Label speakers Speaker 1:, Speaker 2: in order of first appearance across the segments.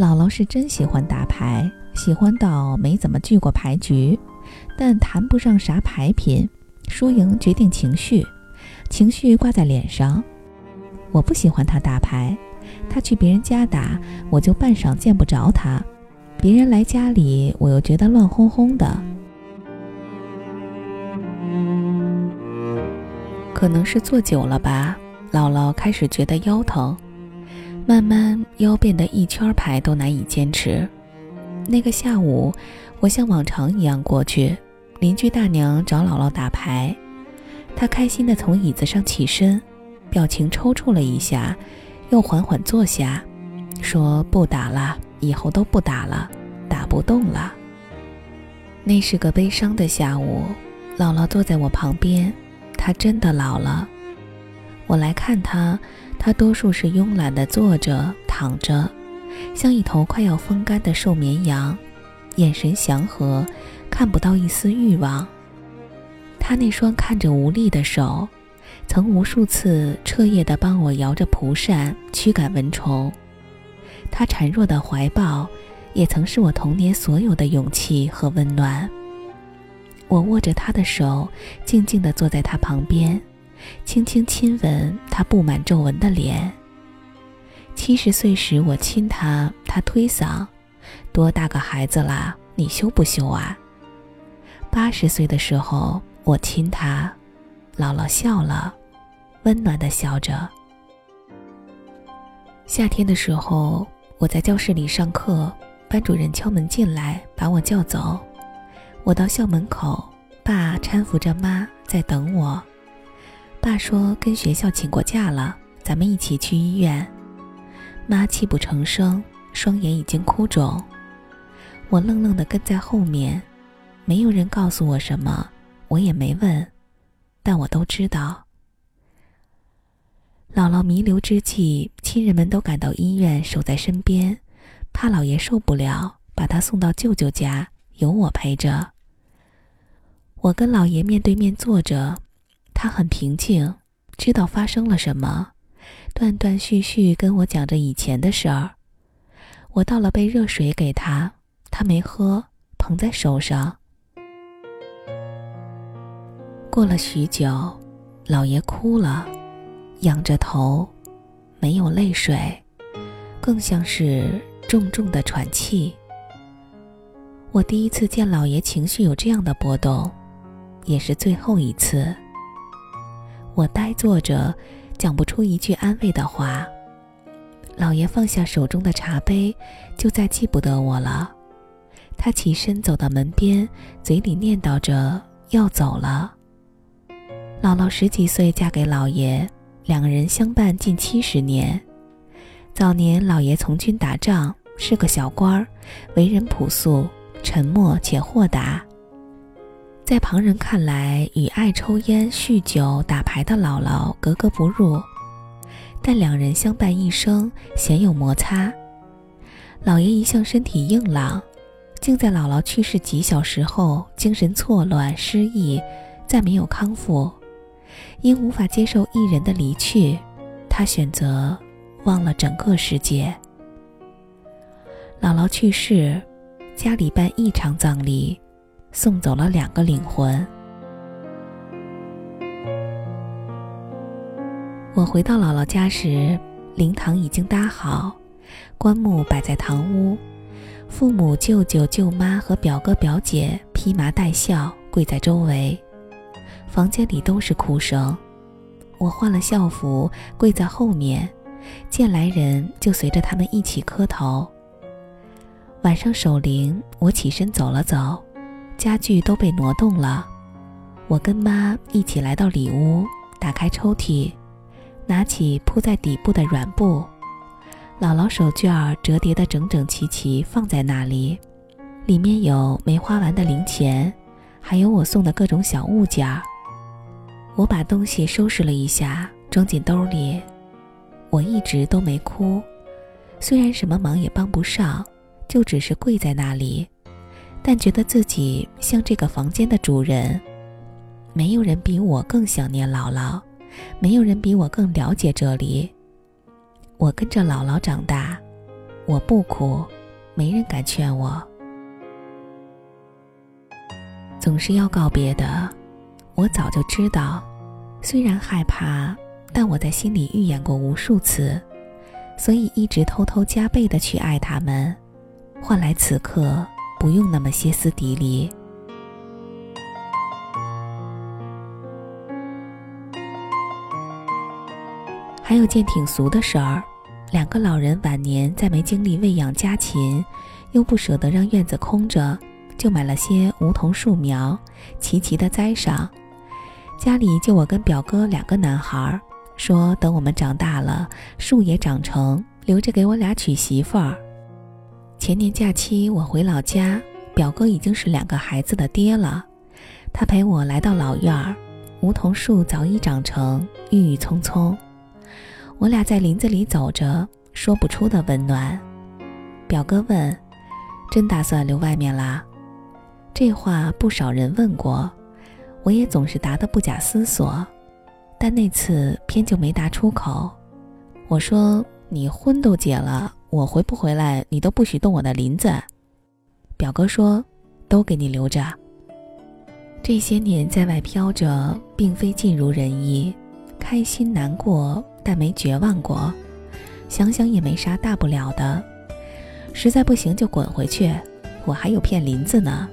Speaker 1: 姥姥是真喜欢打牌，喜欢到没怎么聚过牌局，但谈不上啥牌品，输赢决定情绪，情绪挂在脸上。我不喜欢他打牌，他去别人家打，我就半晌见不着他；别人来家里，我又觉得乱哄哄的。可能是坐久了吧，姥姥开始觉得腰疼，慢慢腰变得一圈牌都难以坚持。那个下午，我像往常一样过去，邻居大娘找姥姥打牌，她开心地从椅子上起身，表情抽搐了一下，又缓缓坐下，说：“不打了，以后都不打了，打不动了。”那是个悲伤的下午，姥姥坐在我旁边。她真的老了，我来看她，他多数是慵懒地坐着、躺着，像一头快要风干的瘦绵羊，眼神祥和，看不到一丝欲望。他那双看着无力的手，曾无数次彻夜地帮我摇着蒲扇驱赶蚊虫。他孱弱的怀抱，也曾是我童年所有的勇气和温暖。我握着他的手，静静地坐在他旁边，轻轻亲吻他布满皱纹的脸。七十岁时我亲他，他推搡：“多大个孩子啦，你羞不羞啊？”八十岁的时候我亲他，姥姥笑了，温暖地笑着。夏天的时候我在教室里上课，班主任敲门进来，把我叫走。我到校门口，爸搀扶着妈在等我。爸说跟学校请过假了，咱们一起去医院。妈泣不成声，双眼已经哭肿。我愣愣地跟在后面，没有人告诉我什么，我也没问，但我都知道。姥姥弥留之际，亲人们都赶到医院守在身边，怕姥爷受不了，把他送到舅舅家。有我陪着，我跟姥爷面对面坐着，他很平静，知道发生了什么，断断续续跟我讲着以前的事儿。我倒了杯热水给他，他没喝，捧在手上。过了许久，老爷哭了，仰着头，没有泪水，更像是重重的喘气。我第一次见老爷情绪有这样的波动，也是最后一次。我呆坐着，讲不出一句安慰的话。老爷放下手中的茶杯，就再记不得我了。他起身走到门边，嘴里念叨着要走了。姥姥十几岁嫁给老爷，两个人相伴近七十年。早年老爷从军打仗，是个小官儿，为人朴素。沉默且豁达，在旁人看来，与爱抽烟、酗酒、打牌的姥姥格格不入。但两人相伴一生，鲜有摩擦。姥爷一向身体硬朗，竟在姥姥去世几小时后，精神错乱、失忆，再没有康复。因无法接受一人的离去，他选择忘了整个世界。姥姥去世。家里办一场葬礼，送走了两个灵魂。我回到姥姥家时，灵堂已经搭好，棺木摆在堂屋，父母、舅舅、舅妈和表哥表姐披麻戴孝跪在周围，房间里都是哭声。我换了校服，跪在后面，见来人就随着他们一起磕头。晚上守灵，我起身走了走，家具都被挪动了。我跟妈一起来到里屋，打开抽屉，拿起铺在底部的软布，姥姥手绢折叠的整整齐齐放在那里，里面有没花完的零钱，还有我送的各种小物件。我把东西收拾了一下，装进兜里。我一直都没哭，虽然什么忙也帮不上。就只是跪在那里，但觉得自己像这个房间的主人。没有人比我更想念姥姥，没有人比我更了解这里。我跟着姥姥长大，我不哭，没人敢劝我。总是要告别的，我早就知道。虽然害怕，但我在心里预演过无数次，所以一直偷偷加倍的去爱他们，换来此刻不用那么歇斯底里。还有件挺俗的事儿，两个老人晚年在没精力喂养家禽，又不舍得让院子空着，就买了些梧桐树苗，齐齐的栽上。家里就我跟表哥两个男孩，说等我们长大了，树也长成，留着给我俩娶媳妇儿。前年假期我回老家，表哥已经是两个孩子的爹了，他陪我来到老院儿，梧桐树早已长成，郁郁葱葱。我俩在林子里走着，说不出的温暖。表哥问：“真打算留外面啦？”这话不少人问过，我也总是答得不假思索，但那次偏就没答出口。我说：“你婚都结了，我回不回来，你都不许动我的林子。”表哥说：“都给你留着。”这些年在外飘着，并非尽如人意，开心难过。但没绝望过，想想也没啥大不了的。实在不行就滚回去，我还有片林子呢。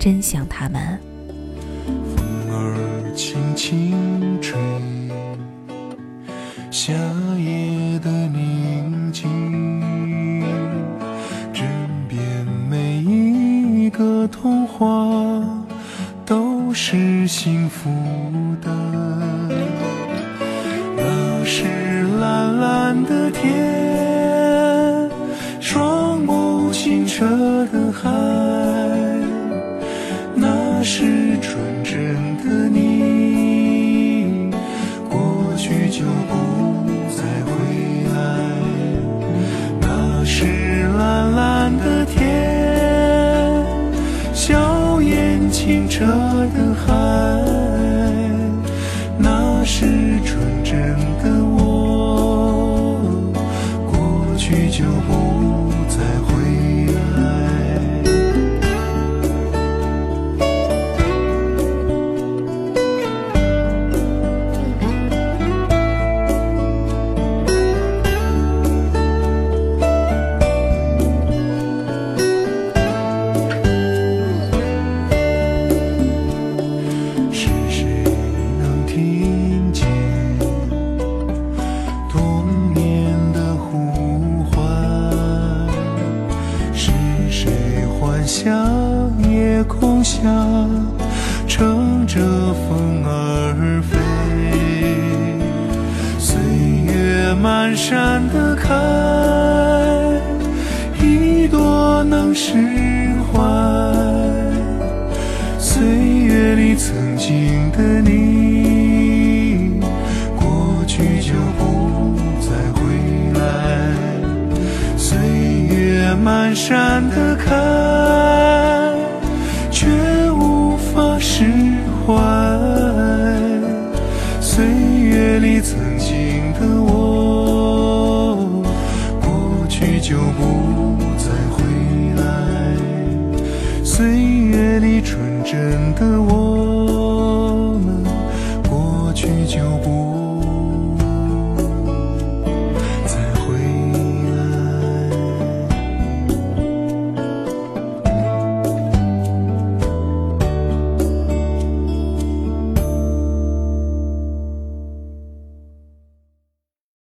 Speaker 1: 真想他们。
Speaker 2: 风儿轻轻是幸福的。那是蓝蓝的天，双眸清澈的海，那是纯真的你，过去就不再回来。那是蓝蓝的天，笑颜清澈的海，就不空下，乘着风儿飞，岁月漫山的开，一朵能释怀。岁月里曾经的你，过去就不再回来。岁月漫山的开。曾经的我过去就不再回来。岁月里纯真的我